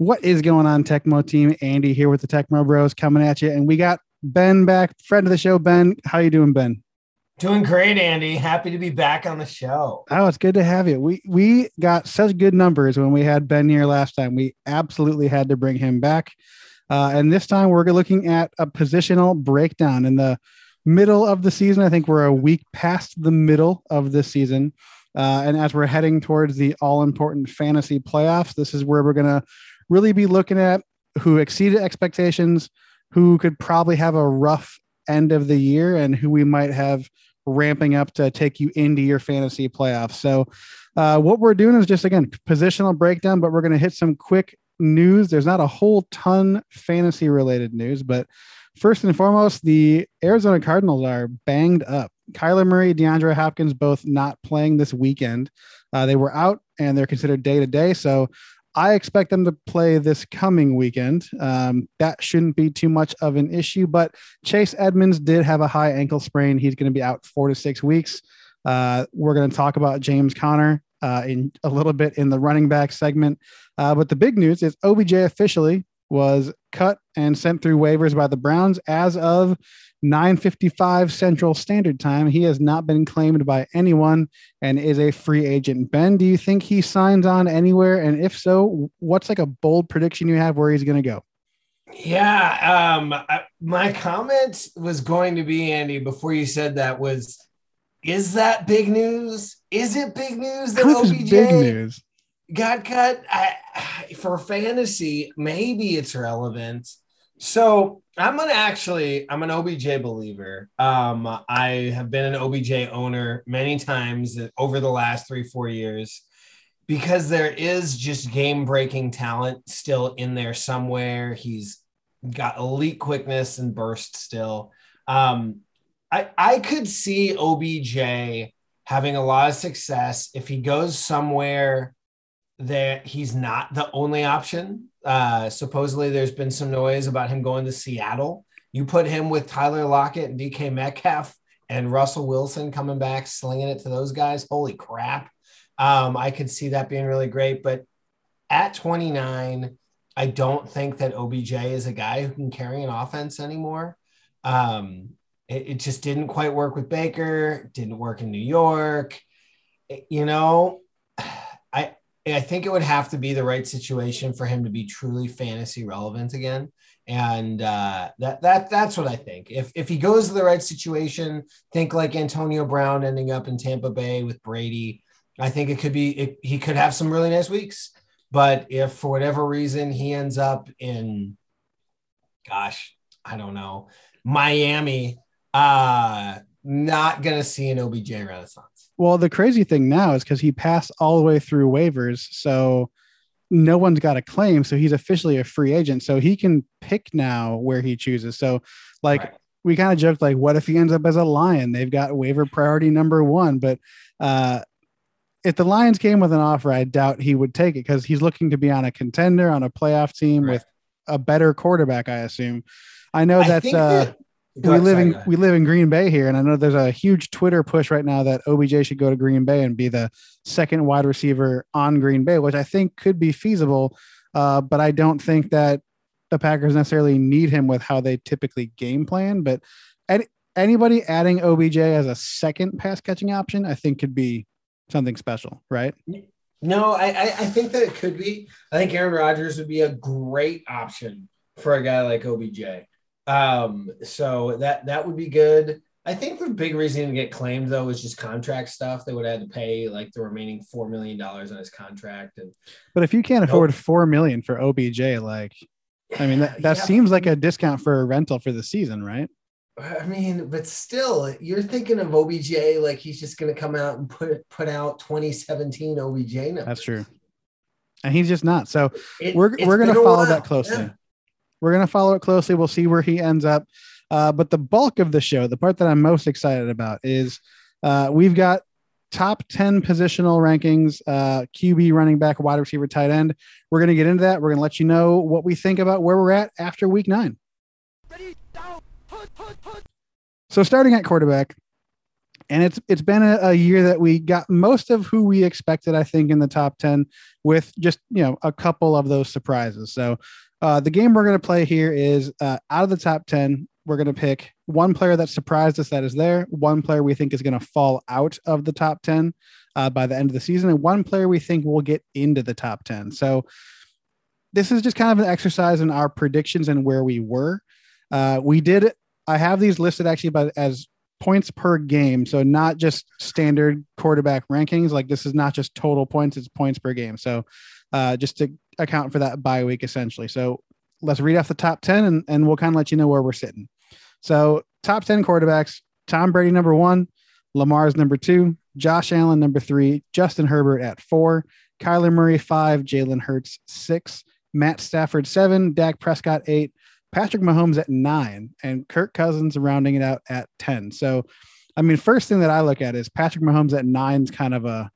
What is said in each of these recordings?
What is going on, Tecmo team? Andy here with the Tecmo Bros coming at you, and we got Ben back, friend of the show. Ben, how you doing, Ben? Doing great, Andy. Happy to be back on the show. Oh, it's good to have you. We we got such good numbers when we had Ben here last time. We absolutely had to bring him back, uh, and this time we're looking at a positional breakdown in the middle of the season. I think we're a week past the middle of this season. Uh, and as we're heading towards the all important fantasy playoffs, this is where we're going to really be looking at who exceeded expectations, who could probably have a rough end of the year, and who we might have ramping up to take you into your fantasy playoffs. So, uh, what we're doing is just again positional breakdown, but we're going to hit some quick news. There's not a whole ton fantasy related news, but first and foremost, the Arizona Cardinals are banged up. Kyler Murray, DeAndre Hopkins, both not playing this weekend. Uh, they were out and they're considered day to day. So I expect them to play this coming weekend. Um, that shouldn't be too much of an issue, but Chase Edmonds did have a high ankle sprain. He's going to be out four to six weeks. Uh, we're going to talk about James Conner uh, in a little bit in the running back segment. Uh, but the big news is OBJ officially was cut and sent through waivers by the Browns as of 9:55 Central Standard Time. He has not been claimed by anyone and is a free agent. Ben, do you think he signs on anywhere? And if so, what's like a bold prediction you have where he's going to go? Yeah, um, I, my comment was going to be Andy before you said that was, is that big news? Is it big news that OBJ big news? got cut? I, for fantasy, maybe it's relevant. So I'm gonna actually I'm an OBJ believer. Um, I have been an OBJ owner many times over the last three four years because there is just game breaking talent still in there somewhere. He's got elite quickness and burst still. Um, I I could see OBJ having a lot of success if he goes somewhere that he's not the only option uh, supposedly, there's been some noise about him going to Seattle. You put him with Tyler Lockett and DK Metcalf and Russell Wilson coming back, slinging it to those guys. Holy crap. Um, I could see that being really great. But at 29, I don't think that OBJ is a guy who can carry an offense anymore. Um, it, it just didn't quite work with Baker, didn't work in New York. It, you know, I I think it would have to be the right situation for him to be truly fantasy relevant again. And uh, that that that's what I think. If if he goes to the right situation, think like Antonio Brown ending up in Tampa Bay with Brady. I think it could be it, he could have some really nice weeks. But if for whatever reason he ends up in, gosh, I don't know, Miami, uh, not gonna see an OBJ renaissance. Well, the crazy thing now is because he passed all the way through waivers, so no one's got a claim, so he's officially a free agent. So he can pick now where he chooses. So, like right. we kind of joked, like, what if he ends up as a lion? They've got waiver priority number one, but uh, if the Lions came with an offer, I doubt he would take it because he's looking to be on a contender on a playoff team right. with a better quarterback. I assume. I know that's I uh, that, we live in we live in Green Bay here, and I know there's a huge Twitter push right now that OBJ should go to Green Bay and be the second wide receiver on Green Bay, which I think could be feasible. Uh, but I don't think that the Packers necessarily need him with how they typically game plan. But any, anybody adding OBJ as a second pass catching option, I think could be something special, right? No, I, I think that it could be. I think Aaron Rodgers would be a great option for a guy like OBJ. Um, so that that would be good. I think the big reason to get claimed though is just contract stuff. They would have to pay like the remaining four million dollars on his contract. And but if you can't afford four million for OBJ, like I mean that, that yeah. seems like a discount for a rental for the season, right? I mean, but still, you're thinking of OBJ like he's just going to come out and put put out 2017 OBJ numbers. That's true, and he's just not. So it, we're we're going to follow that closely. Yeah. We're going to follow it closely. We'll see where he ends up. Uh, but the bulk of the show, the part that I'm most excited about is uh, we've got top 10 positional rankings uh, QB, running back, wide receiver, tight end. We're going to get into that. We're going to let you know what we think about where we're at after week nine. So, starting at quarterback, and it's it's been a, a, year that we got most of who we expected i think in the top 10 with just you know a couple of those surprises so uh, the game we're going to play here is uh, out of the top 10 we're going to pick one player that surprised us that is there one player we think is going to fall out of the top 10 uh, by the end of the season and one player we think will get into the top 10 so this is just kind of an exercise in our predictions and where we were uh, we did i have these listed actually by, as points per game. So not just standard quarterback rankings. Like this is not just total points, it's points per game. So uh, just to account for that bye week essentially. So let's read off the top 10 and, and we'll kind of let you know where we're sitting. So top 10 quarterbacks, Tom Brady, number one, Lamar's number two, Josh Allen, number three, Justin Herbert at four, Kyler Murray, five, Jalen Hurts, six, Matt Stafford, seven, Dak Prescott, eight, Patrick Mahomes at nine, and Kirk Cousins rounding it out at 10. So, I mean, first thing that I look at is Patrick Mahomes at nine is kind of a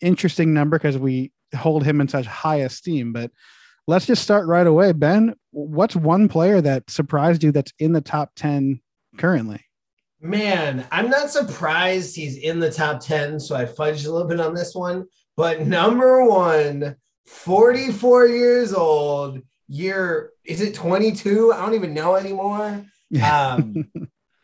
interesting number because we hold him in such high esteem. But let's just start right away. Ben, what's one player that surprised you that's in the top 10 currently? Man, I'm not surprised he's in the top 10. So I fudged a little bit on this one. But number one, 44 years old, year is it 22 i don't even know anymore um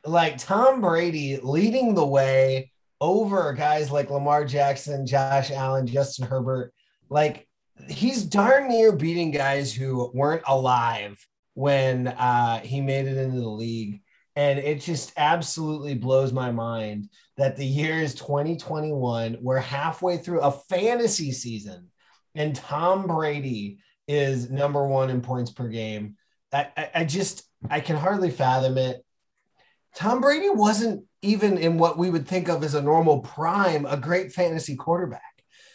like tom brady leading the way over guys like lamar jackson josh allen justin herbert like he's darn near beating guys who weren't alive when uh he made it into the league and it just absolutely blows my mind that the year is 2021 we're halfway through a fantasy season and tom brady is number one in points per game. I, I, I just I can hardly fathom it. Tom Brady wasn't even in what we would think of as a normal prime, a great fantasy quarterback.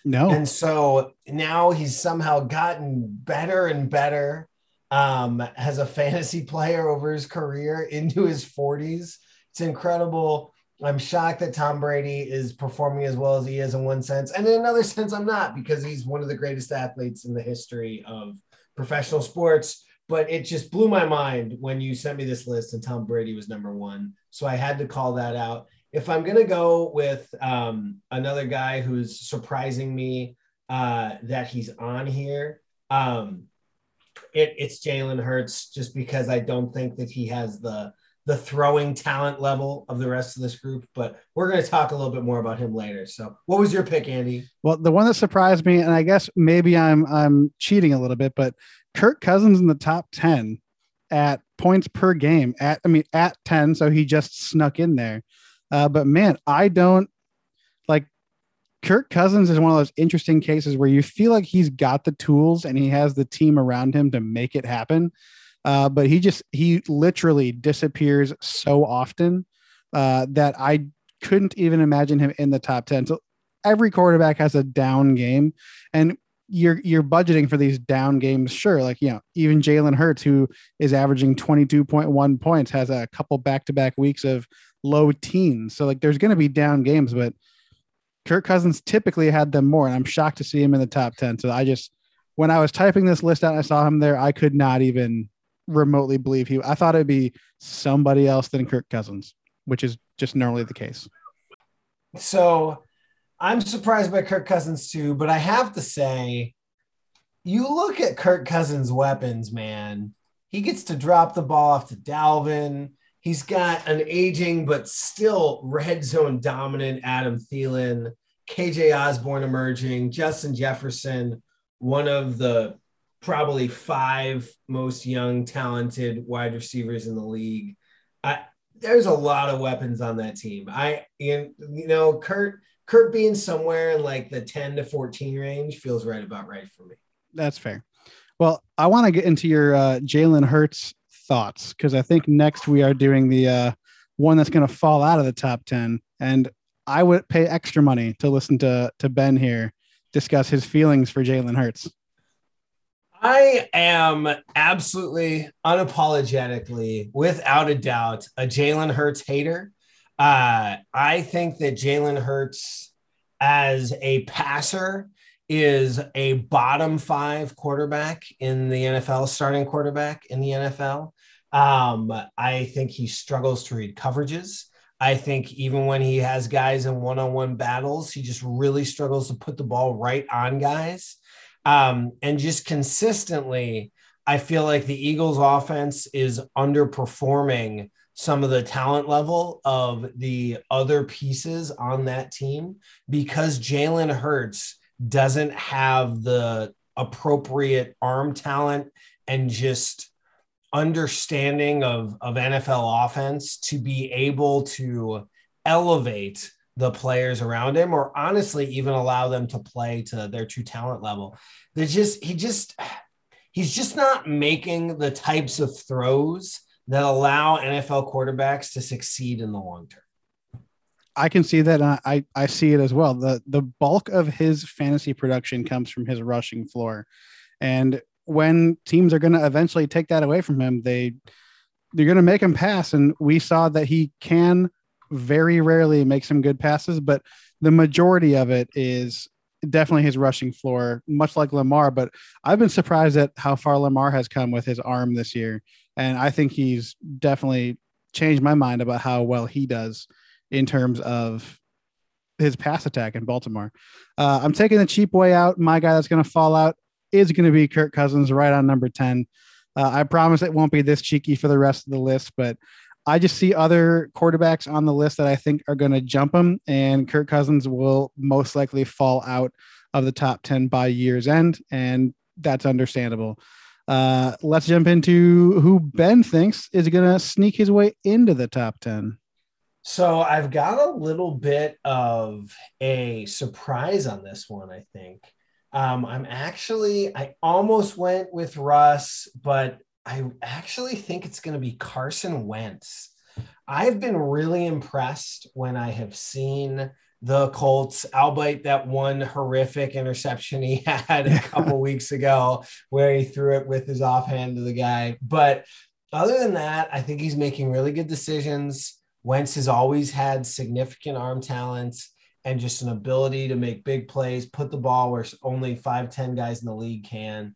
No. And so now he's somehow gotten better and better um, as a fantasy player over his career into his 40s. It's incredible. I'm shocked that Tom Brady is performing as well as he is in one sense. And in another sense, I'm not because he's one of the greatest athletes in the history of professional sports. But it just blew my mind when you sent me this list and Tom Brady was number one. So I had to call that out. If I'm to go with um, another guy who's surprising me uh, that he's on here, um, it, it's Jalen Hurts, just because I don't think that he has the the throwing talent level of the rest of this group, but we're going to talk a little bit more about him later. So, what was your pick, Andy? Well, the one that surprised me, and I guess maybe I'm I'm cheating a little bit, but Kirk Cousins in the top ten at points per game at I mean at ten, so he just snuck in there. Uh, but man, I don't like Kirk Cousins is one of those interesting cases where you feel like he's got the tools and he has the team around him to make it happen uh, but he just he literally disappears so often uh, that I couldn't even imagine him in the top 10. So every quarterback has a down game and you're you're budgeting for these down games, sure. Like, you know, even Jalen Hurts, who is averaging 22.1 points, has a couple back-to-back weeks of low teens. So like there's gonna be down games, but Kirk Cousins typically had them more, and I'm shocked to see him in the top 10. So I just when I was typing this list out, I saw him there. I could not even remotely believe he. I thought it'd be somebody else than Kirk Cousins, which is just normally the case. So I'm surprised by Kirk Cousins too, but I have to say, you look at Kirk Cousins' weapons, man. He gets to drop the ball off to Dalvin. He's got an aging but still red zone dominant Adam Thielen, KJ Osborn emerging, Justin Jefferson, one of the probably five most young, talented wide receivers in the league. I, there's a lot of weapons on that team. I, you know, Kirk, Kirk being somewhere in like the 10 to 14 range feels right about right for me. That's fair. Well, I want to get into your uh, Jalen Hurts thoughts because I think next we are doing the uh, one that's going to fall out of the top 10. And I would pay extra money to listen to, to Ben here discuss his feelings for Jalen Hurts. I am absolutely unapologetically, without a doubt, a Jalen Hurts hater. Uh, I think that Jalen Hurts, as a passer, is a bottom five quarterback in the NFL, starting quarterback in the NFL. Um, I think he struggles to read coverages. I think even when he has guys in one on one battles, he just really struggles to put the ball right on guys. Um, and just consistently, I feel like the Eagles offense is underperforming some of the talent level of the other pieces on that team because Jalen Hurts doesn't have the appropriate arm talent and just understanding of, of NFL offense to be able to elevate the players around him or honestly even allow them to play to their true talent level. There's just he just he's just not making the types of throws that allow NFL quarterbacks to succeed in the long term. I can see that. I I see it as well. the The bulk of his fantasy production comes from his rushing floor, and when teams are going to eventually take that away from him, they they're going to make him pass. And we saw that he can very rarely make some good passes, but the majority of it is definitely his rushing floor, much like Lamar. But I've been surprised at how far Lamar has come with his arm this year, and I think he's definitely changed my mind about how well he does in terms of his pass attack in Baltimore. Uh, I'm taking the cheap way out. My guy that's going to fall out is going to be Kirk Cousins right on number 10. Uh, I promise it won't be this cheeky for the rest of the list, but I just see other quarterbacks on the list that I think are going to jump him, and Kirk Cousins will most likely fall out of the top 10 by year's end, and that's understandable. Uh, let's jump into who Ben thinks is going to sneak his way into the top 10. So I've got a little bit of a surprise on this one, I think. Um, I'm actually, I almost went with Russ, but I actually think it's going to be Carson Wentz. I've been really impressed when I have seen the Colts, albeit that one horrific interception he had a couple weeks ago where he threw it with his offhand to the guy. But other than that, I think he's making really good decisions. Wentz has always had significant arm talents and just an ability to make big plays, put the ball where only five, 10 guys in the league can.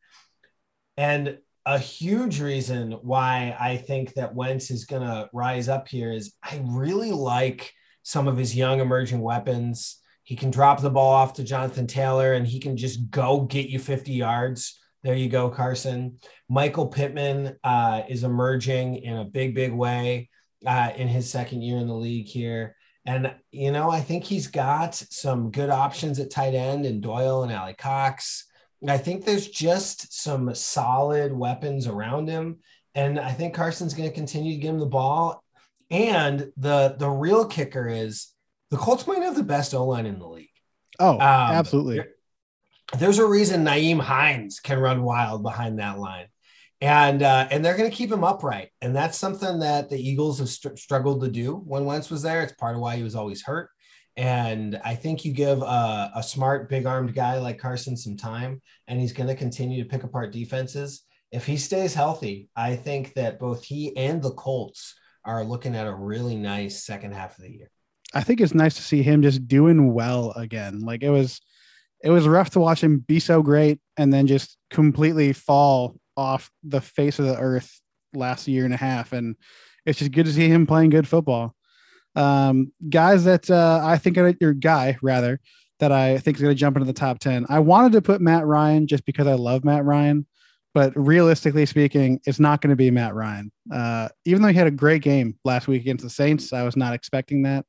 And a huge reason why I think that Wentz is going to rise up here is I really like some of his young emerging weapons. He can drop the ball off to Jonathan Taylor and he can just go get you 50 yards. There you go, Carson. Michael Pittman uh, is emerging in a big, big way uh, in his second year in the league here. And, you know, I think he's got some good options at tight end and Doyle and Alie-Cox. I think there's just some solid weapons around him. And I think Carson's going to continue to give him the ball. And the the real kicker is the Colts might have the best O line in the league. Oh, um, absolutely. There, there's a reason Nyheim Hines can run wild behind that line and uh, and they're going to keep him upright, and that's something that the Eagles have str- struggled to do when Wentz was there. It's part of why he was always hurt. And I think you give a, a smart, big armed guy like Carson some time, and he's going to continue to pick apart defenses. If he stays healthy, I think that both he and the Colts are looking at a really nice second half of the year. I think it's nice to see him just doing well again. Like it was, it was rough to watch him be so great and then just completely fall off the face of the earth last year and a half, and it's just good to see him playing good football. Um, guys that uh, I think are your guy rather that I think is going to jump into the top ten. I wanted to put Matt Ryan just because I love Matt Ryan, but realistically speaking, it's not going to be Matt Ryan. Uh, even though he had a great game last week against the Saints, I was not expecting that,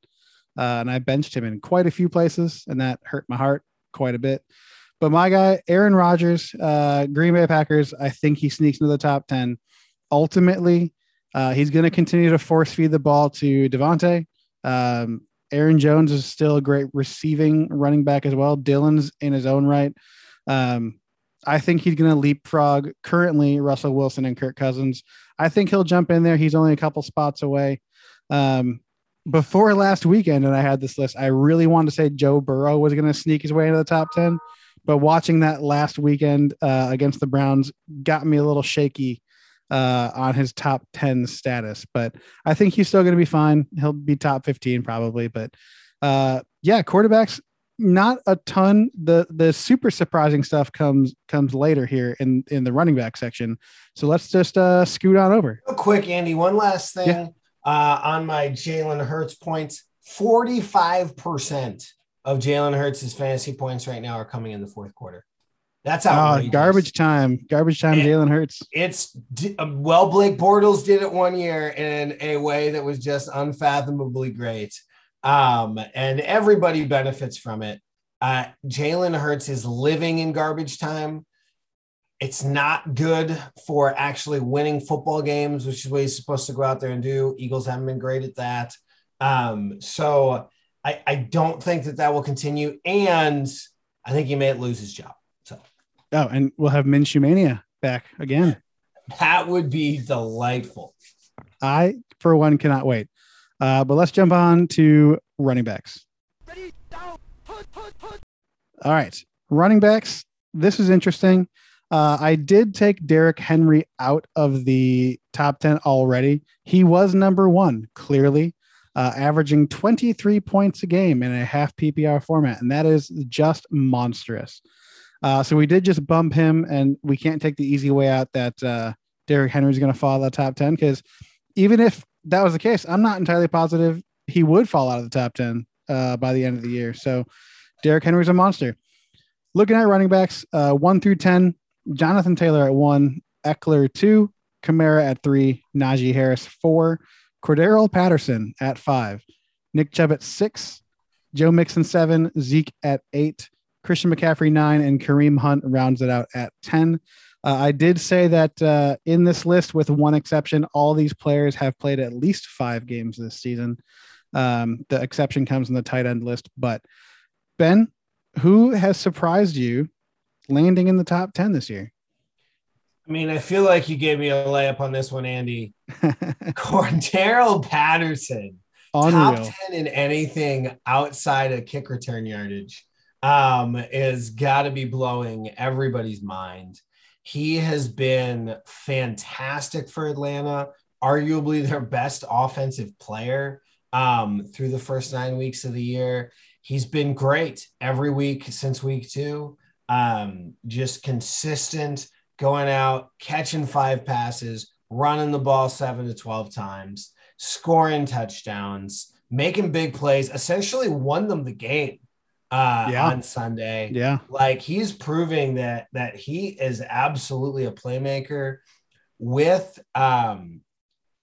uh, and I benched him in quite a few places, and that hurt my heart quite a bit. But my guy, Aaron Rodgers, uh, Green Bay Packers, I think he sneaks into the top 10. Ultimately, uh, he's going to continue to force feed the ball to Davante. Um, Aaron Jones is still a great receiving running back as well. Dillon's in his own right. Um, I think he's going to leapfrog currently Russell Wilson and Kirk Cousins. I think he'll jump in there. He's only a couple spots away. Um, before last weekend, and I had this list, I really wanted to say Joe Burrow was going to sneak his way into the top 10 but watching that last weekend uh, against the Browns got me a little shaky uh, on his top 10 status. But I think he's still going to be fine. He'll be top 15 probably. But uh, yeah, quarterbacks, not a ton. The the super surprising stuff comes comes later here in in the running back section. So let's just uh, scoot on over. Real quick, Andy. One last thing. Yeah. uh, on my Jalen Hurts points. 45% of Jalen Hurts' fantasy points right now are coming in the fourth quarter. That's how oh, garbage time, garbage time. Jalen Hurts. It's well, Blake Bortles did it one year in a way that was just unfathomably great, um, and everybody benefits from it. Uh, Jalen Hurts is living in garbage time. It's not good for actually winning football games, which is what he's supposed to go out there and do. Eagles haven't been great at that. Um, so I, I don't think that that will continue. And I think he may lose his job. So, oh, and we'll have Minshew Mania back again. That would be delightful. I, for one, cannot wait. Uh, but let's jump on to running backs. All right. Running backs. This is interesting. Uh, I did take Derrick Henry out of the top 10 already. He was number one, clearly, uh, averaging 23 points a game in a half PPR format. And that is just monstrous. Uh, so we did just bump him, and we can't take the easy way out that uh, Derrick Henry is going to fall out of the top 10 because even if that was the case, I'm not entirely positive he would fall out of the top 10 uh, by the end of the year. So Derrick Henry's a monster. Looking at running backs, uh, one through 10, Jonathan Taylor at one, Ekeler two, Kamara at three, Najee Harris four, Cordarrelle Patterson at five, Nick Chubb at six, Joe Mixon seven, Zeke at eight, Christian McCaffrey nine, and Kareem Hunt rounds it out at 10. Uh, I did say that uh, in this list, with one exception, all these players have played at least five games this season. Um, the exception comes in the tight end list. But Ben, who has surprised you landing in the top 10 this year? I mean, I feel like you gave me a layup on this one, Andy. Cordarrelle Patterson, Unreal. top 10 in anything outside of kick return yardage, um, is got to be blowing everybody's mind. He has been fantastic for Atlanta, arguably their best offensive player um, through the first nine weeks of the year. He's been great every week since week two um, just consistent, going out, catching five passes, running the ball seven to 12 times, scoring touchdowns, making big plays, essentially won them the game uh, yeah. on Sunday. Yeah. Like he's proving that, that he is absolutely a playmaker with, um,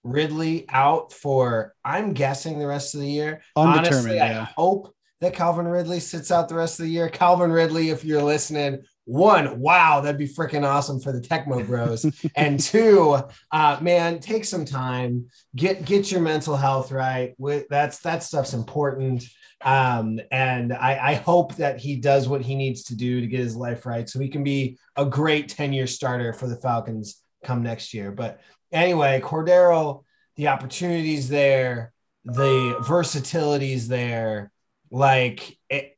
Ridley out for I'm guessing the rest of the year. Honestly, yeah. I hope that Calvin Ridley sits out the rest of the year. Calvin Ridley, if you're listening, one, wow, that'd be freaking awesome for the Tecmo Bros. and two, uh, man, take some time, get get your mental health right. That's that stuff's important. Um, and I, I hope that he does what he needs to do to get his life right, so he can be a great 10 year starter for the Falcons come next year. But anyway, Cordero, the opportunities there, the versatilities there like, it,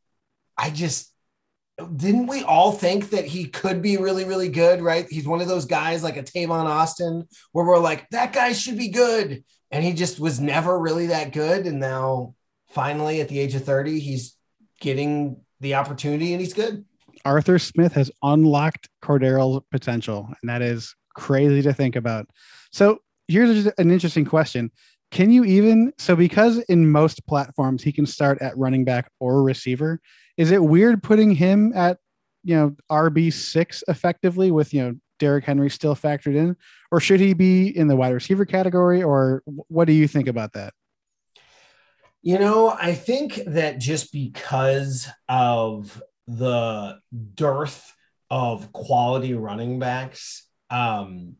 I just didn't we all think that he could be really, really good, right? He's one of those guys like a Tavon Austin where we're like, that guy should be good. And he just was never really that good. And now finally at the age of 30, he's getting the opportunity and he's good. Arthur Smith has unlocked Cordarrelle's potential, and that is crazy to think about. So here's an interesting question. Can you even so because in most platforms he can start at running back or receiver? Is it weird putting him at you know RB six effectively with you know Derrick Henry still factored in, or should he be in the wide receiver category? Or what do you think about that? You know, I think that just because of the dearth of quality running backs, um,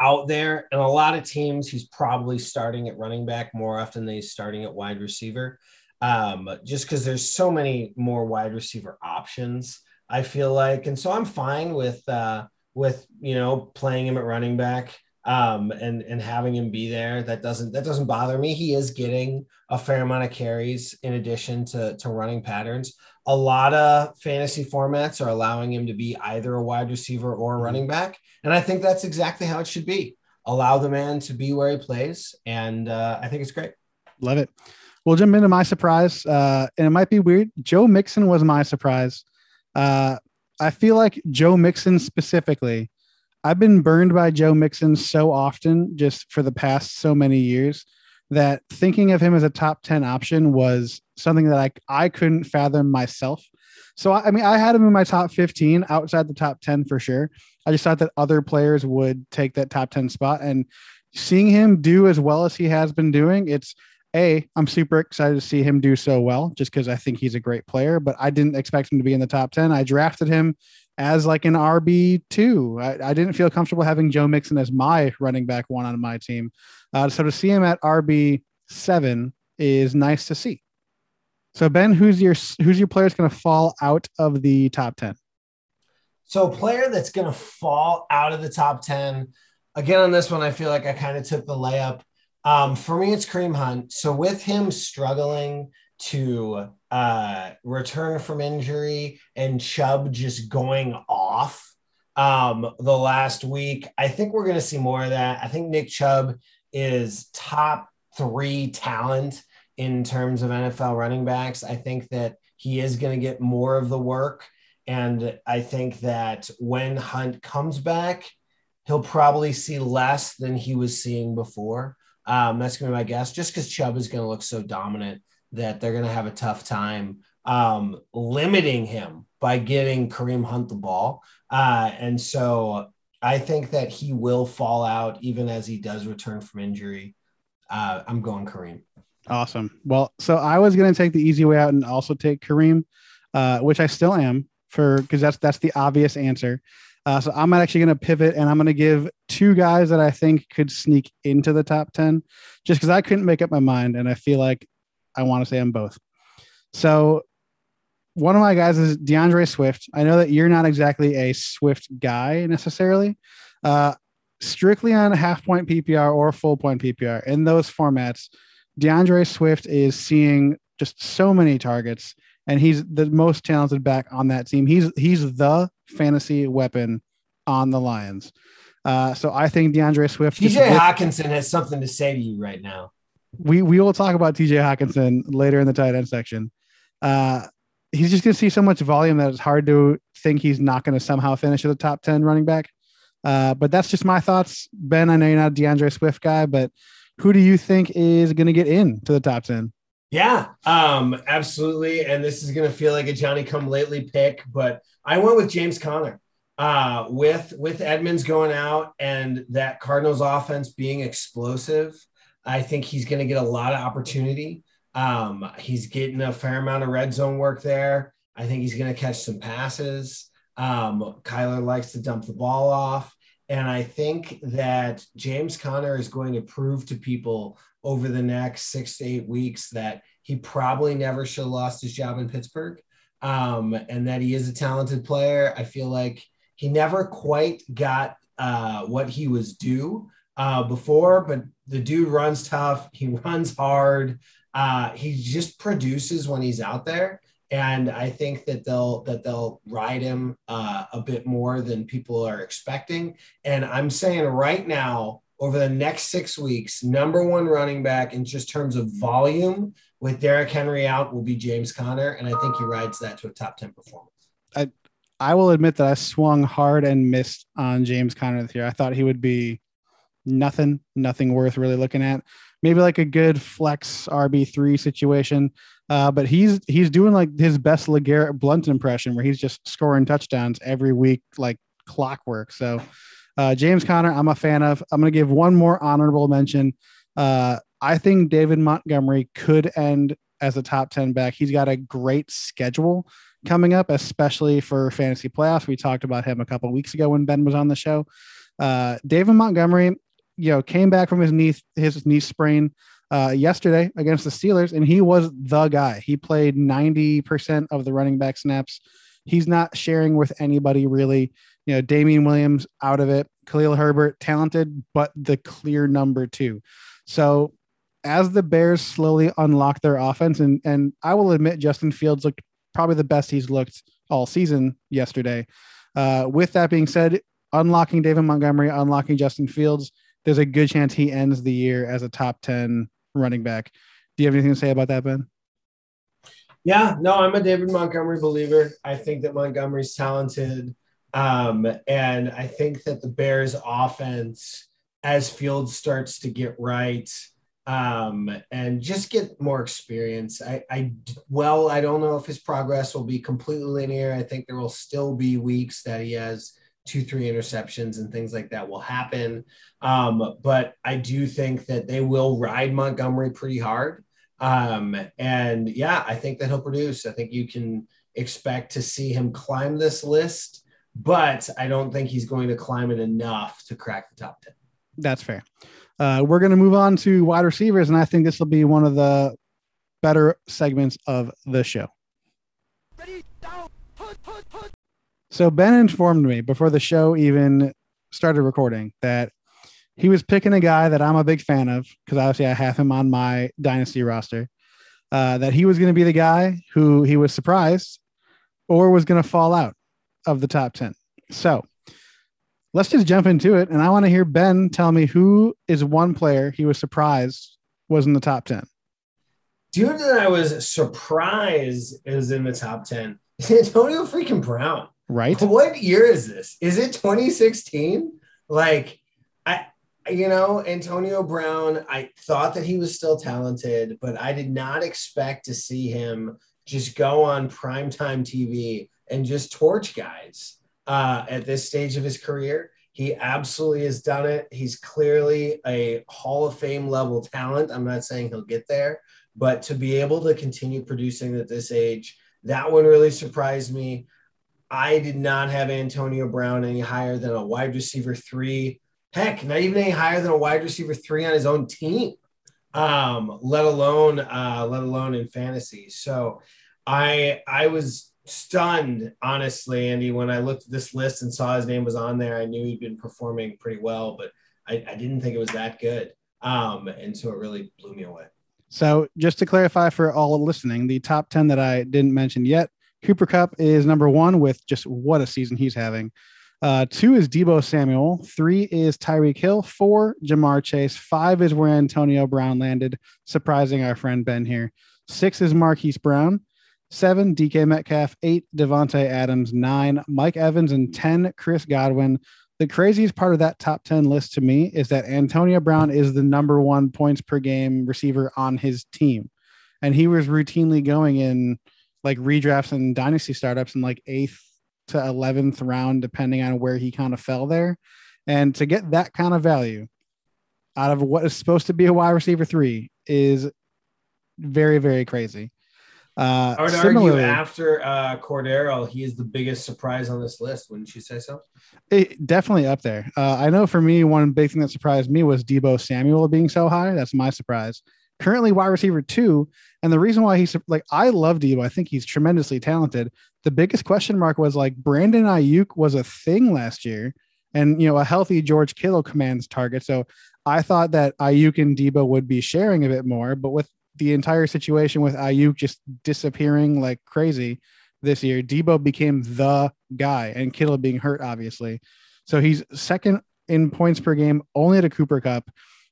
out there. And a lot of teams, he's probably starting at running back more often than he's starting at wide receiver. Um, just because there's so many more wide receiver options, I feel like. And so I'm fine with uh with you know playing him at running back um and and having him be there. That doesn't that doesn't bother me. He is getting a fair amount of carries in addition to to running patterns a lot of fantasy formats are allowing him to be either a wide receiver or a mm-hmm. running back. And I think that's exactly how it should be. Allow the man to be where he plays. And uh, I think it's great. Love it. We'll jump into my surprise. Uh, and it might be weird. Joe Mixon was my surprise. Uh, I feel like Joe Mixon specifically, I've been burned by Joe Mixon so often just for the past so many years that thinking of him as a top 10 option was something that I, I couldn't fathom myself. So, I mean, I had him in my top 15 outside the top 10 for sure. I just thought that other players would take that top 10 spot. And seeing him do as well as he has been doing, it's a, I'm super excited to see him do so well just because I think he's a great player, but I didn't expect him to be in the top 10. I drafted him as like an RB2. I, I didn't feel comfortable having Joe Mixon as my running back one on my team. Uh, so to see him at RB7 is nice to see. So Ben, who's your who's your player that's going to fall out of the top 10? So a player that's going to fall out of the top 10. Again, on this one, I feel like I kind of took the layup. Um, for me, it's Kareem Hunt. So with him struggling to uh, return from injury and Chubb just going off um, the last week, I think we're going to see more of that. I think Nick Chubb is top three talent in terms of NFL running backs. I think that he is going to get more of the work. And I think that when Hunt comes back, he'll probably see less than he was seeing before. Um, that's going to be my guess, just because Chubb is going to look so dominant that they're going to have a tough time um, limiting him by getting Kareem Hunt the ball. Uh, and so I think that he will fall out even as he does return from injury. Uh, I'm going Kareem. Awesome. Well, so I was going to take the easy way out and also take Kareem, uh, which I still am for because that's that's the obvious answer. Uh, so I'm actually going to pivot and I'm going to give two guys that I think could sneak into the top 10 just because I couldn't make up my mind. And I feel like I want to say them both. So one of my guys is D'Andre Swift. I know that you're not exactly a Swift guy necessarily. Uh, strictly on half point PPR or full point PPR in those formats, D'Andre Swift is seeing just so many targets, and he's the most talented back on that team. He's he's the fantasy weapon on the Lions. Uh, so I think D'Andre Swift. TJ Hockenson has something to say to you right now we we will talk about TJ Hockenson later in the tight end section. Uh, he's just going to see so much volume that it's hard to think he's not going to somehow finish as a top 10 running back. Uh, but that's just my thoughts. Ben, I know you're not a D'Andre Swift guy, but who do you think is going to get in to the top 10? Yeah, um, absolutely. And this is going to feel like a Johnny come lately pick, but I went with James Conner. Uh, with with Edmonds going out and that Cardinals offense being explosive, I think he's going to get a lot of opportunity. Um, he's getting a fair amount of red zone work there. I think he's going to catch some passes. Um, Kyler likes to dump the ball off. And I think that James Conner is going to prove to people over the next six to eight weeks that he probably never should have lost his job in Pittsburgh um, and that he is a talented player. I feel like he never quite got uh, what he was due uh, before, but the dude runs tough. He runs hard. Uh, he just produces when he's out there, and I think that they'll that they'll ride him uh, a bit more than people are expecting. And I'm saying right now, over the next six weeks, number one running back in just terms of volume with Derrick Henry out will be James Conner, and I think he rides that to a top ten performance. I I will admit that I swung hard and missed on James Conner this year. I thought he would be nothing, nothing worth really looking at. Maybe like a good flex RB three situation, uh, but he's he's doing like his best LeGarrette Blunt impression, where he's just scoring touchdowns every week like clockwork. So uh, James Conner, I'm a fan of. I'm going to give one more honorable mention. Uh, I think David Montgomery could end as a top 10 back. He's got a great schedule coming up, especially for fantasy playoffs. We talked about him a couple weeks ago when Ben was on the show. Uh, David Montgomery, you know, came back from his knee his knee sprain uh, yesterday against the Steelers, and he was the guy. He played 90% of the running back snaps. He's not sharing with anybody really. You know, Damien Williams out of it. Khalil Herbert, talented, but the clear number two. So as the Bears slowly unlock their offense, and and I will admit Justin Fields looked probably the best he's looked all season yesterday. Uh, with that being said, unlocking David Montgomery, unlocking Justin Fields, there's a good chance he ends the year as a top 10 running back. Do you have anything to say about that, Ben? Yeah, no, I'm a David Montgomery believer. I think that Montgomery's talented. Um, and I think that the Bears offense, as Fields starts to get right, um, and just get more experience. I, I, well, I don't know if his progress will be completely linear. I think there will still be weeks that he has two, three interceptions and things like that will happen. Um, but I do think that they will ride Montgomery pretty hard. Um, and yeah, I think that he'll produce. I think you can expect to see him climb this list, but I don't think he's going to climb it enough to crack the top 10. That's fair. Uh, we're going to move on to wide receivers, and I think this will be one of the better segments of the show. So Ben informed me before the show even started recording that he was picking a guy that I'm a big fan of because obviously I have him on my dynasty roster. Uh, that he was going to be the guy who he was surprised or was going to fall out of the top 10. So let's just jump into it. And I want to hear Ben tell me who is one player he was surprised was in the top 10. Dude that I was surprised is in the top 10 Antonio freaking Brown. Right. What year is this? Is it 2016? Like, I, you know, Antonio Brown, I thought that he was still talented, but I did not expect to see him just go on primetime TV and just torch guys uh, at this stage of his career. He absolutely has done it. He's clearly a Hall of Fame level talent. I'm not saying he'll get there, but to be able to continue producing at this age, that one really surprised me. I did not have Antonio Brown any higher than a wide receiver three. Heck, not even any higher than a wide receiver three on his own team, um, let alone uh, let alone in fantasy. So I I was stunned, honestly, Andy, when I looked at this list and saw his name was on there. I knew he'd been performing pretty well, but I, I didn't think it was that good. Um, and so it really blew me away. So, just to clarify for all listening, the top 10 that I didn't mention yet Cooper Kupp is number one with just what a season he's having. Uh, two is Deebo Samuel. Three is Tyreek Hill. Four, Ja'Marr Chase. Five is where Antonio Brown landed, surprising our friend Ben here. Six is Marquise Brown. Seven, DK Metcalf. Eight, Davante Adams. Nine, Mike Evans. And 10, Chris Godwin. The craziest part of that top 10 list to me is that Antonio Brown is the number one points per game receiver on his team. And he was routinely going in like redrafts and dynasty startups in like eighth to 11th round, depending on where he kind of fell there. And to get that kind of value out of what is supposed to be a wide receiver three is very, very crazy. Uh, I would argue after uh, Cordero, he is the biggest surprise on this list. Wouldn't you say so? It, definitely up there. Uh, I know for me, one big thing that surprised me was Deebo Samuel being so high. That's my surprise. Currently, wide receiver two, and the reason why he's like I love Deebo. I think he's tremendously talented. The biggest question mark was like Brandon Aiyuk was a thing last year, and you know a healthy George Kittle commands target. So I thought that Aiyuk and Deebo would be sharing a bit more, but with the entire situation with Aiyuk just disappearing like crazy this year, Deebo became the guy, and Kittle being hurt, obviously. So he's second in points per game, only at a Cooper Kupp.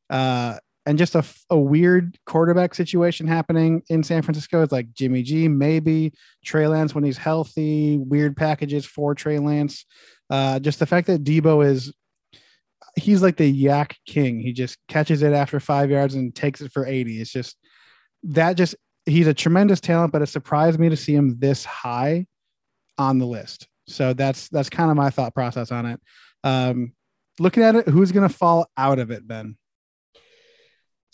Uh, and just a, a weird quarterback situation happening in San Francisco. It's like Jimmy G, maybe Trey Lance when he's healthy, weird packages for Trey Lance. Uh, just the fact that Deebo is he's like the YAC king. He just catches it after five yards and takes it for 80. It's just that just he's a tremendous talent, but it surprised me to see him this high on the list. So that's that's kind of my thought process on it. Um, looking at it, who's going to fall out of it, Ben?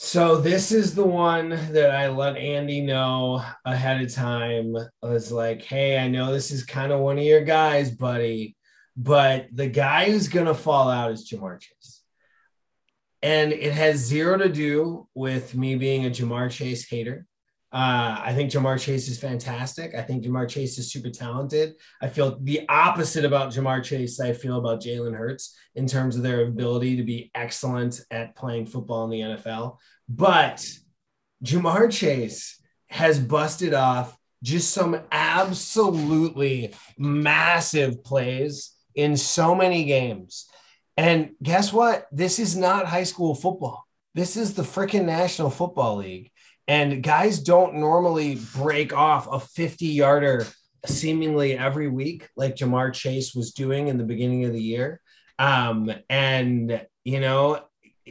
So this is the one that I let Andy know ahead of time. I was like, "Hey, I know this is kind of one of your guys, buddy, but the guy who's to fall out is Ja'Marr Chase." And it has zero to do with me being a Ja'Marr Chase hater. Uh, I think Ja'Marr Chase is fantastic. I think Ja'Marr Chase is super talented. I feel the opposite about Ja'Marr Chase I feel about Jalen Hurts in terms of their ability to be excellent at playing football in the NFL. But Ja'Marr Chase has busted off just some absolutely massive plays in so many games and guess what? This is not high school football. This is the freaking National Football League. And guys don't normally break off a 50 yarder seemingly every week, like Ja'Marr Chase was doing in the beginning of the year. Um, and, you know,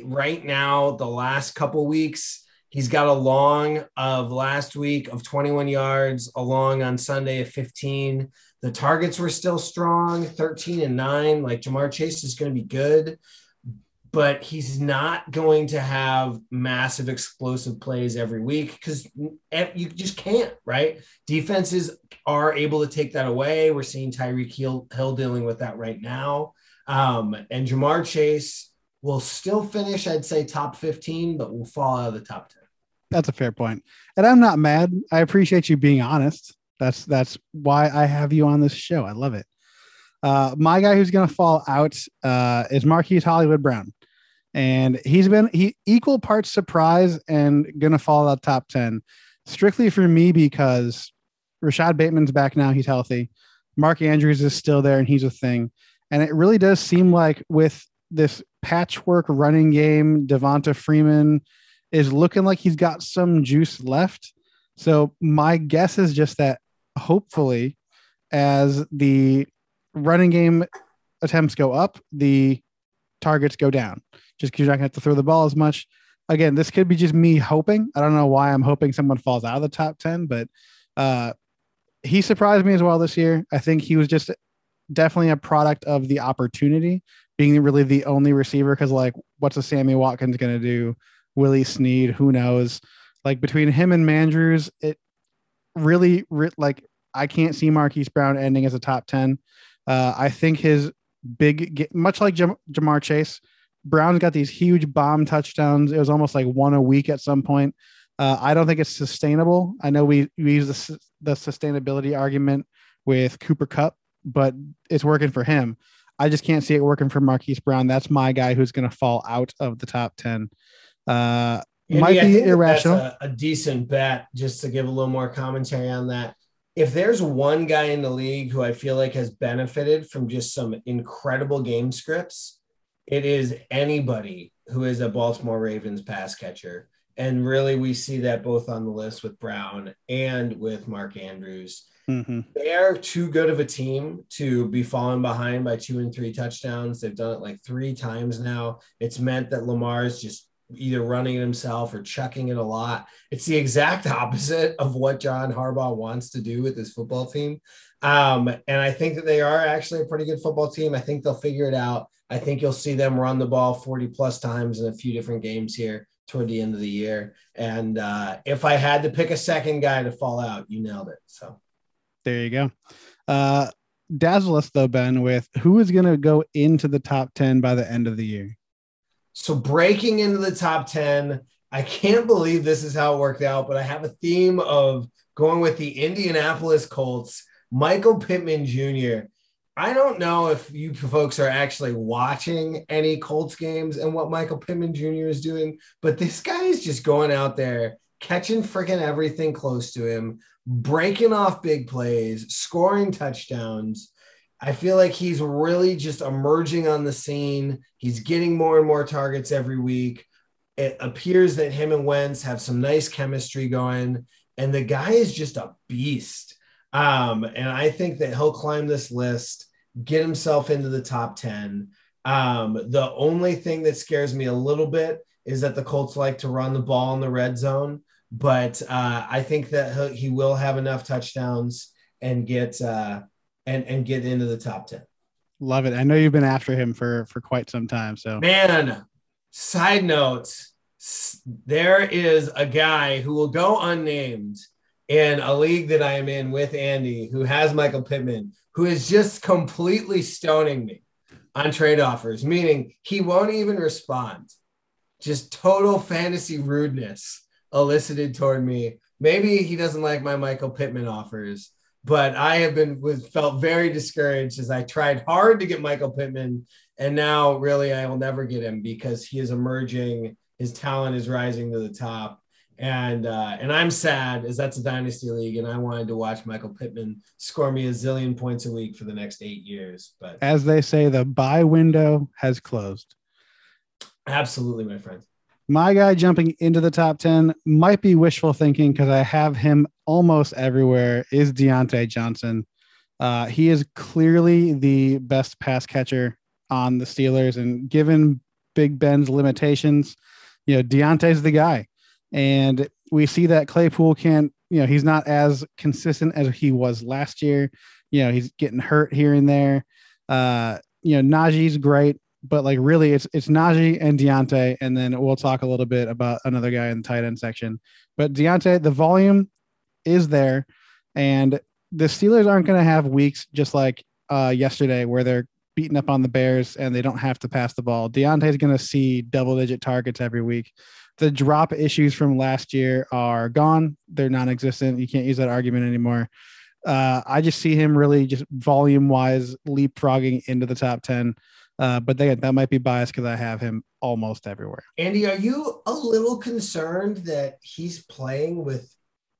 right now, the last couple weeks, he's got a long of last week of 21 yards, a long on Sunday of 15. The targets were still strong, 13 and 9. Like Ja'Marr Chase is going to be good but he's not going to have massive explosive plays every week because you just can't, right? Defenses are able to take that away. We're seeing Tyreek Hill, Hill dealing with that right now. Um, and Ja'Marr Chase will still finish, I'd say, top 15, but will fall out of the top 10. That's a fair point. And I'm not mad. I appreciate you being honest. That's that's why I have you on this show. I love it. Uh, my guy who's going to fall out uh, is Marquise Hollywood Brown and he's been he equal parts surprise and gonna fall out top 10 strictly for me because Rashod Bateman's back now he's healthy. Mark Andrews is still there and he's a thing. And it really does seem like with this patchwork running game Devonta Freeman is looking like he's got some juice left. So my guess is just that hopefully as the running game attempts go up the targets go down just because you're not going to have to throw the ball as much. Again, this could be just me hoping. I don't know why I'm hoping someone falls out of the top 10, but uh, he surprised me as well this year. I think he was just definitely a product of the opportunity being really the only receiver. Cause like, what's a Sammy Watkins going to do? Willie Snead, who knows? Like between him and Mandrews, it really, like, I can't see Marquise Brown ending as a top 10. Uh, I think his big, much like Jam- Ja'Marr Chase, Brown's got these huge bomb touchdowns. It was almost like one a week at some point. Uh, I don't think it's sustainable. I know we, we use the, the sustainability argument with Cooper Kupp, but it's working for him. I just can't see it working for Marquise Brown. That's my guy who's going to fall out of the top 10. Uh, might be irrational. A, a decent bet, just to give a little more commentary on that. If there's one guy in the league who I feel like has benefited from just some incredible game scripts, it is anybody who is a Baltimore Ravens pass catcher. And really, we see that both on the list with Brown and with Mark Andrews. Mm-hmm. They are too good of a team to be falling behind by two and three touchdowns. They've done it like three times now. It's meant that Lamar is just either running it himself or chucking it a lot. It's the exact opposite of what John Harbaugh wants to do with his football team. Um, and I think that they are actually a pretty good football team. I think they'll figure it out. I think you'll see them run the ball 40 plus times in a few different games here toward the end of the year. And uh, if I had to pick a second guy to fall out, you nailed it. So there you go. Uh, dazzle us though, Ben, with who is going to go into the top 10 by the end of the year. So breaking into the top 10, I can't believe this is how it worked out, but I have a theme of going with the Indianapolis Colts, Michael Pittman Jr. I don't know if you folks are actually watching any Colts games and what Michael Pittman Jr. is doing, but this guy is just going out there, catching freaking everything close to him, breaking off big plays, scoring touchdowns. I feel like he's really just emerging on the scene. He's getting more and more targets every week. It appears that him and Wentz have some nice chemistry going, and the guy is just a beast. Um, and I think that he'll climb this list, get himself into the top 10. Um, the only thing that scares me a little bit is that the Colts like to run the ball in the red zone, but uh, I think that he will have enough touchdowns and get uh, and and get into the top 10. Love it. I know you've been after him for for quite some time. So man, side note, there is a guy who will go unnamed in a league that I am in with Andy, who has Michael Pittman, who is just completely stoning me on trade offers, meaning he won't even respond. Just total fantasy rudeness elicited toward me. Maybe he doesn't like my Michael Pittman offers, but I have been was felt very discouraged as I tried hard to get Michael Pittman, and now really I will never get him because he is emerging. His talent is rising to the top and uh, and I'm sad as that's a dynasty league, and I wanted to watch Michael Pittman score me a zillion points a week for the next eight years. But as they say, the buy window has closed. Absolutely, my friend. My guy jumping into the top ten might be wishful thinking because I have him almost everywhere. Is Diontae Johnson? Uh, he is clearly the best pass catcher on the Steelers, and given Big Ben's limitations, you know, Diontae's the guy. And we see that Claypool can't, you know, he's not as consistent as he was last year. You know, he's getting hurt here and there. Uh, you know, Najee's great, but like really it's it's Najee and Diontae. And then we'll talk a little bit about another guy in the tight end section. But Diontae, the volume is there. And the Steelers aren't going to have weeks just like uh, yesterday where they're beating up on the Bears and they don't have to pass the ball. Diontae's going to see double digit targets every week. The drop issues from last year are gone. They're non existent. You can't use that argument anymore. Uh, I just see him really just volume wise leapfrogging into the top 10. Uh, but again, that might be biased because I have him almost everywhere. Andy, are you a little concerned that he's playing with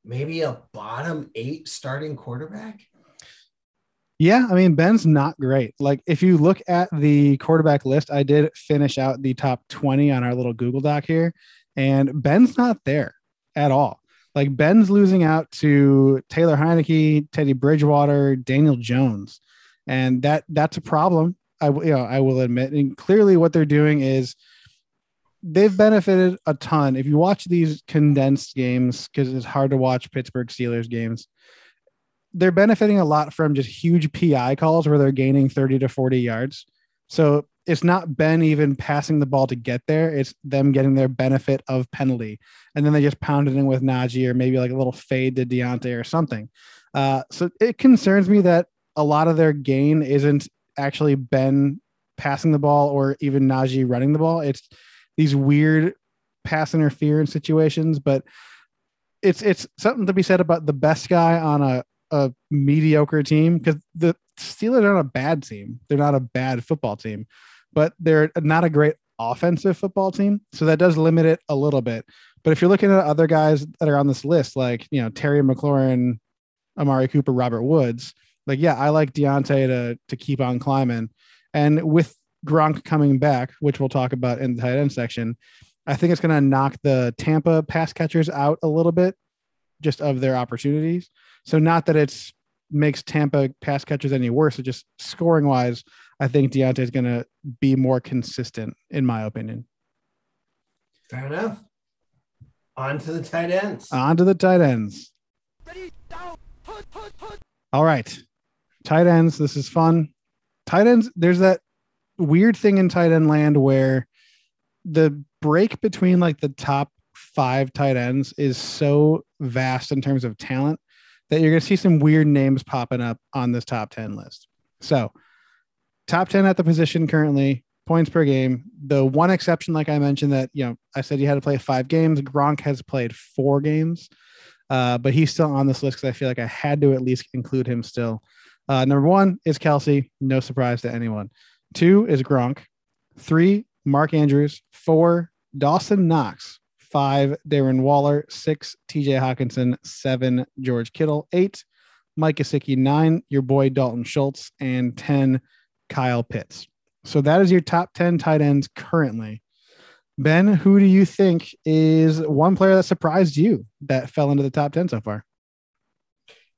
maybe a bottom eight starting quarterback? Yeah, I mean Ben's not great. Like if you look at the quarterback list, I did finish out the top 20 on our little Google Doc here, and Ben's not there at all. Like Ben's losing out to Taylor Heinicke, Teddy Bridgewater, Daniel Jones, and that that's a problem. I you know I will admit, and clearly what they're doing is they've benefited a ton. If you watch these condensed games, because it's hard to watch Pittsburgh Steelers games, they're benefiting a lot from just huge PI calls where they're gaining 30 to 40 yards. So it's not Ben even passing the ball to get there. It's them getting their benefit of penalty. And then they just pound it in with Najee or maybe like a little fade to Diontae or something. Uh, so it concerns me that a lot of their gain isn't actually Ben passing the ball or even Najee running the ball. It's these weird pass interference situations, but it's it's something to be said about the best guy on a a mediocre team because the Steelers are not a bad team. They're not a bad football team, but they're not a great offensive football team. So that does limit it a little bit. But if you're looking at other guys that are on this list, like you know Terry McLaurin, Amari Cooper, Robert Woods, like yeah, I like Diontae to to keep on climbing. And with Gronk coming back, which we'll talk about in the tight end section, I think it's going to knock the Tampa pass catchers out a little bit, just of their opportunities. So not that it's makes Tampa pass catchers any worse. It just scoring wise, I think Diontae is going to be more consistent, in my opinion. Fair enough. On to the tight ends. On to the tight ends. All right. Tight ends. This is fun. Tight ends, there's that weird thing in tight end land where the break between like the top five tight ends is so vast in terms of talent that you're going to see some weird names popping up on this top 10 list. So, top 10 at the position currently, points per game. The one exception, like I mentioned, that, you know, I said you had to play five games. Gronk has played four games, uh, but he's still on this list because I feel like I had to at least include him still. Uh, number one is Kelce. No surprise to anyone. Two is Gronk. Three, Mark Andrews. Four, Dawson Knox five, Darren Waller, six, TJ Hockenson, seven, George Kittle, eight, Mike Gesicki, nine, your boy Dalton Schultz, and 10, Kyle Pitts. So that is your top 10 tight ends currently. Ben, who do you think is one player that surprised you that fell into the top 10 so far?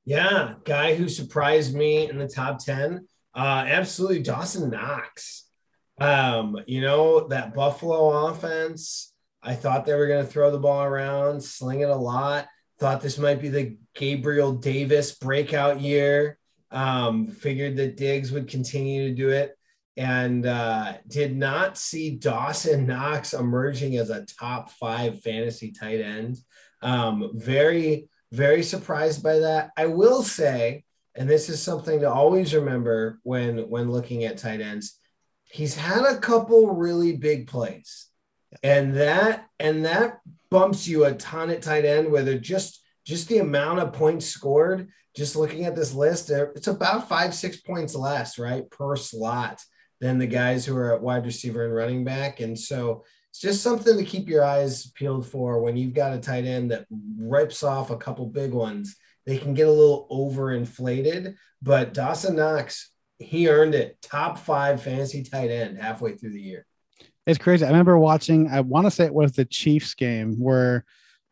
Yeah, guy who surprised me in the top 10. Uh, absolutely Dawson Knox. Um, you know, that Buffalo offense, I thought they were going to throw the ball around, sling it a lot. Thought this might be the Gabriel Davis breakout year. Um, figured that Diggs would continue to do it and uh, did not see Dawson Knox emerging as a top five fantasy tight end. Um, very, very surprised by that. I will say, and this is something to always remember when when looking at tight ends, he's had a couple really big plays and that and that bumps you a ton at tight end whether just just the amount of points scored just looking at this list it's about five six points less right per slot than the guys who are at wide receiver and running back. And so it's just something to keep your eyes peeled for when you've got a tight end that rips off a couple big ones. They can get a little overinflated but dawson knox he earned it. Top five fantasy tight end halfway through the year it's crazy. I remember watching, I want to say it was the Chiefs game where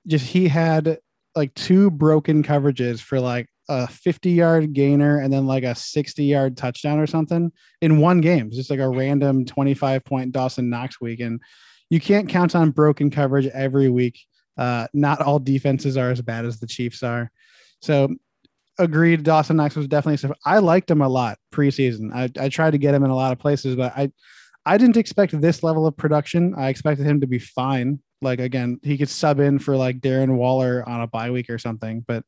just he had like two broken coverages for like a 50 yard gainer and then like a 60 yard touchdown or something in one game. It's just like a random 25 point Dawson Knox week. And you can't count on broken coverage every week. Uh, not all defenses are as bad as the Chiefs are. So agreed. Dawson Knox was definitely. I liked him a lot preseason. I, I tried to get him in a lot of places, but I I didn't expect this level of production. I expected him to be fine. Like again, he could sub in for like Darren Waller on a bye week or something, but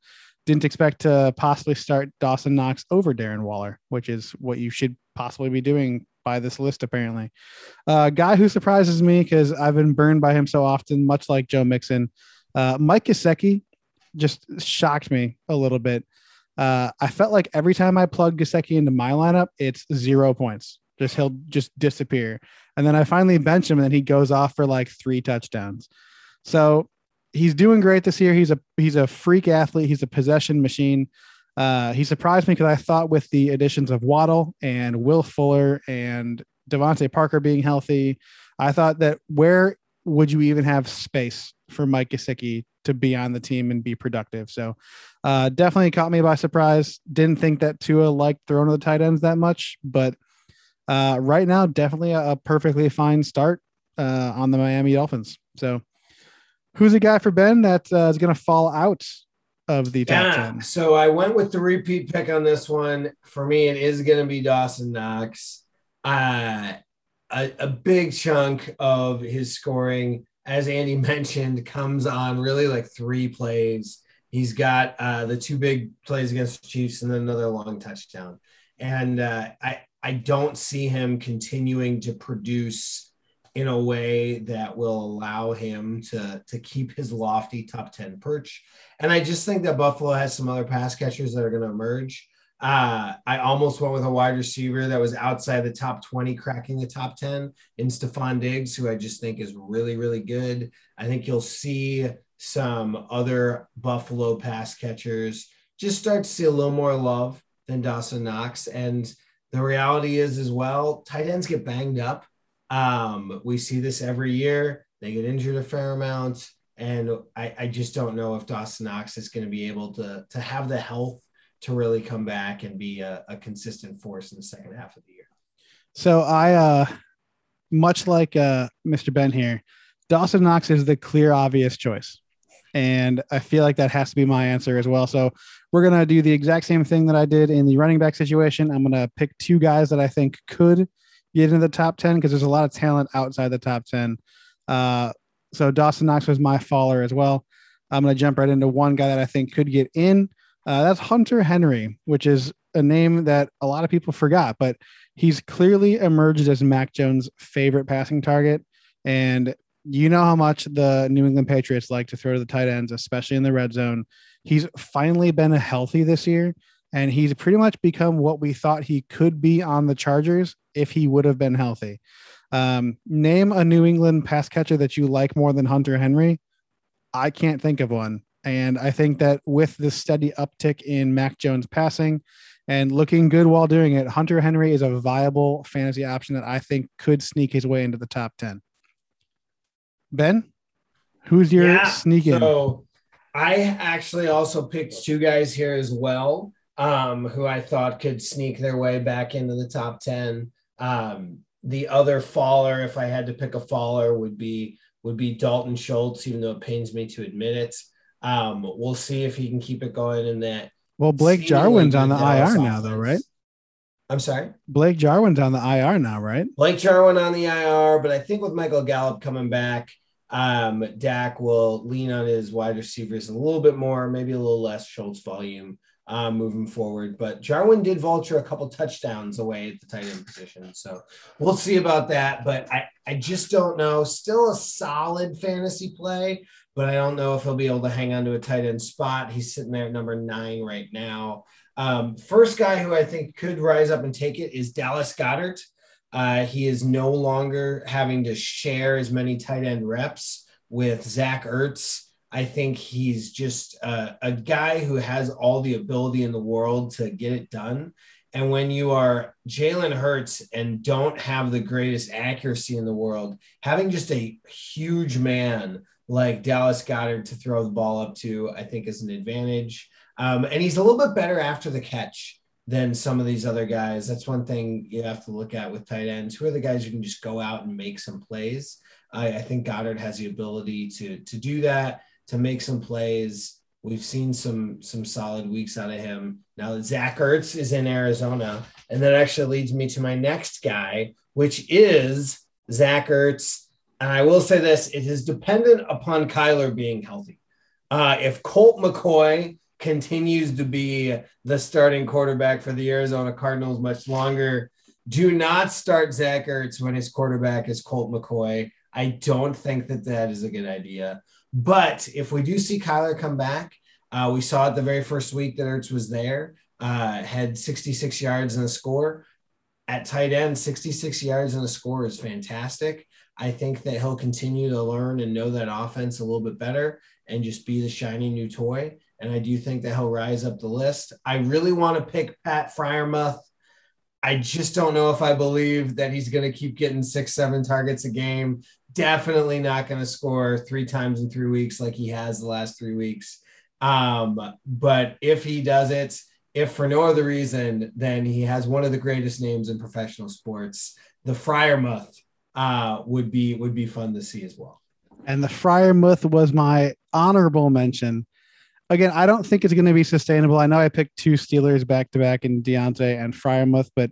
didn't expect to possibly start Dawson Knox over Darren Waller, which is what you should possibly be doing by this list, apparently. Uh, guy who surprises me because I've been burned by him so often, much like Joe Mixon. Uh, Mike Gesicki just shocked me a little bit. Uh, I felt like every time I plug Gesicki into my lineup, it's zero points. He'll just disappear. And then I finally bench him, and then he goes off for like three touchdowns. So he's doing great this year. He's a he's a freak athlete. He's a possession machine. Uh, he surprised me because I thought with the additions of Waddle and Will Fuller and DeVante Parker being healthy, I thought that where would you even have space for Mike Gesicki to be on the team and be productive? So uh, definitely caught me by surprise. Didn't think that Tua liked throwing to the tight ends that much, but uh, right now, definitely a, a perfectly fine start uh, on the Miami Dolphins. So who's a guy for Ben that uh, is going to fall out of the top yeah, 10. So I went with the repeat pick on this one. For me, it is going to be Dawson Knox. Uh, a, a big chunk of his scoring, as Andy mentioned, comes on really like three plays. He's got uh, the two big plays against the Chiefs and then another long touchdown. And uh, I, I don't see him continuing to produce in a way that will allow him to, to keep his lofty top 10 perch. And I just think that Buffalo has some other pass catchers that are going to emerge. Uh, I almost went with a wide receiver that was outside the top 20, cracking the top 10 in Stefon Diggs, who I just think is really, really good. I think you'll see some other Buffalo pass catchers just start to see a little more love than Dawson Knox. And the reality is, as well, tight ends get banged up. Um, we see this every year. They get injured a fair amount. And I, I just don't know if Dawson Knox is going to be able to, to have the health to really come back and be a, a consistent force in the second half of the year. So I, uh, much like uh, Mr. Ben here, Dawson Knox is the clear, obvious choice. And I feel like that has to be my answer as well. So we're going to do the exact same thing that I did in the running back situation. I'm going to pick two guys that I think could get into the top 10 because there's a lot of talent outside the top 10. Uh, so Dawson Knox was my faller as well. I'm going to jump right into one guy that I think could get in. Uh, that's Hunter Henry, which is a name that a lot of people forgot, but he's clearly emerged as Mac Jones' favorite passing target. And you know how much the New England Patriots like to throw to the tight ends, especially in the red zone. He's finally been healthy this year, and he's pretty much become what we thought he could be on the Chargers if he would have been healthy. Um, name a New England pass catcher that you like more than Hunter Henry. I can't think of one. And I think that with the steady uptick in Mac Jones passing and looking good while doing it, Hunter Henry is a viable fantasy option that I think could sneak his way into the top 10. Ben, who's your yeah, sneaking? So I actually also picked two guys here as well, um, who I thought could sneak their way back into the top 10. Um, the other faller, if I had to pick a faller, would be would be Dalton Schultz, even though it pains me to admit it. Um, we'll see if he can keep it going in that. Well, Blake Jarwin's on the IR now, though, right? I'm sorry. Blake Jarwin's on the IR now, right? Blake Jarwin on the IR, but I think with Michael Gallup coming back, um, Dak will lean on his wide receivers a little bit more, maybe a little less Schultz volume uh, moving forward. But Jarwin did vulture a couple touchdowns away at the tight end position. So we'll see about that. But I, I just don't know. Still a solid fantasy play, but I don't know if he'll be able to hang on to a tight end spot. He's sitting there at number nine right now. Um, first guy who I think could rise up and take it is Dallas Goedert. Uh, he is no longer having to share as many tight end reps with Zach Ertz I think he's just a, a guy who has all the ability in the world to get it done. And when you are Jalen Hurts and don't have the greatest accuracy in the world, having just a huge man like Dallas Goedert to throw the ball up to, I think is an advantage. Um, and he's a little bit better after the catch than some of these other guys. That's one thing you have to look at with tight ends. Who are the guys you can just go out and make some plays? I, I think Goedert has the ability to to do that, to make some plays. We've seen some some solid weeks out of him. Now that Zach Ertz is in Arizona, and that actually leads me to my next guy, which is Zach Ertz. And I will say this: it is dependent upon Kyler being healthy. Uh, if Colt McCoy continues to be the starting quarterback for the Arizona Cardinals much longer, do not start Zach Ertz when his quarterback is Colt McCoy. I don't think that that is a good idea. But if we do see Kyler come back, uh, we saw it the very first week that Ertz was there, uh, had 66 yards and a score. At tight end, 66 yards and a score is fantastic. I think that he'll continue to learn and know that offense a little bit better and just be the shiny new toy. And I do think that he'll rise up the list. I really want to pick Pat Freiermuth. I just don't know if I believe that he's going to keep getting six, seven targets a game. Definitely not going to score three times in three weeks like he has the last three weeks. Um, but if he does it, if for no other reason, then he has one of the greatest names in professional sports. The Freiermuth uh, would be would be fun to see as well. And the Freiermuth was my honorable mention. Again, I don't think it's going to be sustainable. I know I picked two Steelers back to back in Diontae and Freiermuth, but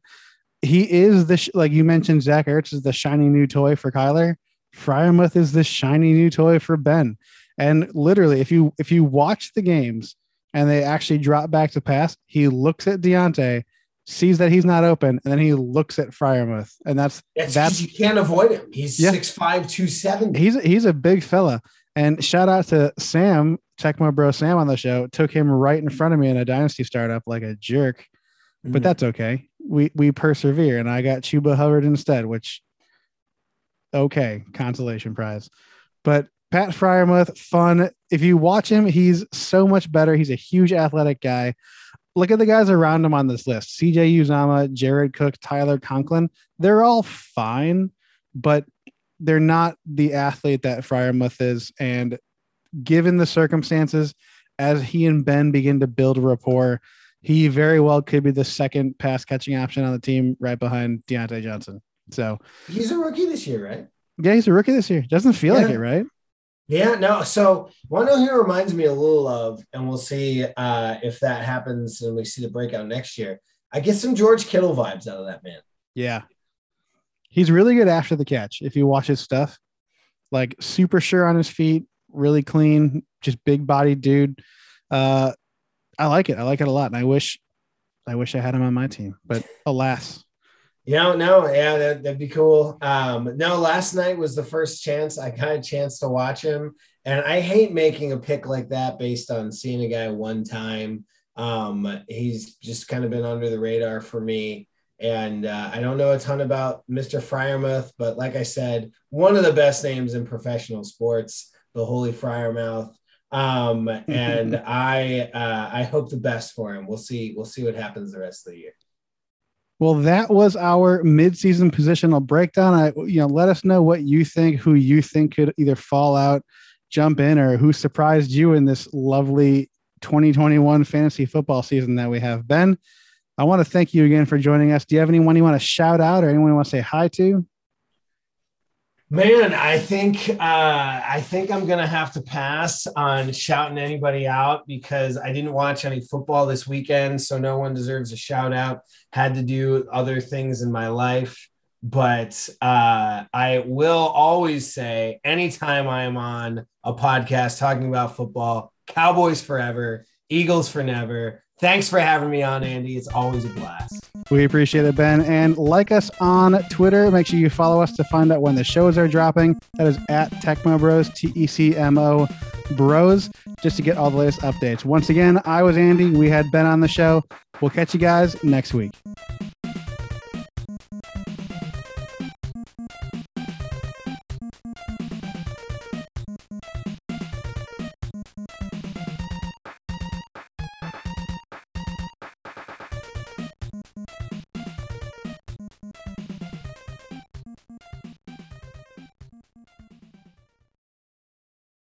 he is the sh- like you mentioned. Zach Ertz is the shiny new toy for Kyler. Freiermuth is the shiny new toy for Ben. And literally, if you if you watch the games and they actually drop back to pass, he looks at Diontae sees that he's not open, and then he looks at Freiermuth, and that's that's, that's you can't avoid him. He's yeah. 6'5", 270. He's he's a big fella. And shout out to Sam, check my bro Sam on the show. Took him right in front of me in a dynasty startup like a jerk, mm-hmm. but that's okay. We we persevere, and I got Chuba Hubbard instead, which okay, consolation prize. But Pat Freiermuth, fun. If you watch him, he's so much better. He's a huge athletic guy look at the guys around him on this list CJ Uzomah, Jared Cook, Tyler Conklin. They're all fine, but they're not the athlete that Freiermuth is. And given the circumstances, as he and Ben begin to build rapport, he very well could be the second pass catching option on the team right behind Diontae Johnson. So he's a rookie this year, right? Yeah, he's a rookie this year. Doesn't feel yeah. like it, right? Yeah, no. So one of who reminds me a little of, and we'll see uh, if that happens and we see the breakout next year. I get some George Kittle vibes out of that man. Yeah. He's really good after the catch. If you watch his stuff, like super sure on his feet, really clean, just big body dude. Uh, I like it. I like it a lot. And I wish, I wish I had him on my team, but alas, you know, no, yeah, that, that'd be cool. Um, no, last night was the first chance I got a chance to watch him, and I hate making a pick like that based on seeing a guy one time. Um, he's just kind of been under the radar for me, and uh, I don't know a ton about Mr. Freiermuth, but like I said, one of the best names in professional sports, the Holy Freiermuth. Um, and I uh, I hope the best for him. We'll see. We'll see what happens the rest of the year. Well, that was our midseason positional breakdown. I, you know, let us know what you think, who you think could either fall out, jump in, or who surprised you in this lovely 2021 fantasy football season that we have. Ben, I want to thank you again for joining us. Do you have anyone you want to shout out or anyone you want to say hi to? Man, I think uh, I think I'm gonna have to pass on shouting anybody out because I didn't watch any football this weekend, so no one deserves a shout out. Had to do other things in my life, but uh, I will always say, anytime I am on a podcast talking about football, Cowboys forever, Eagles for never. Thanks for having me on, Andy. It's always a blast. We appreciate it, Ben. And like us on Twitter. Make sure you follow us to find out when the shows are dropping. That is at Tecmo Bros, T E C M O Bros, just to get all the latest updates. Once again, I was Andy. We had Ben on the show. We'll catch you guys next week.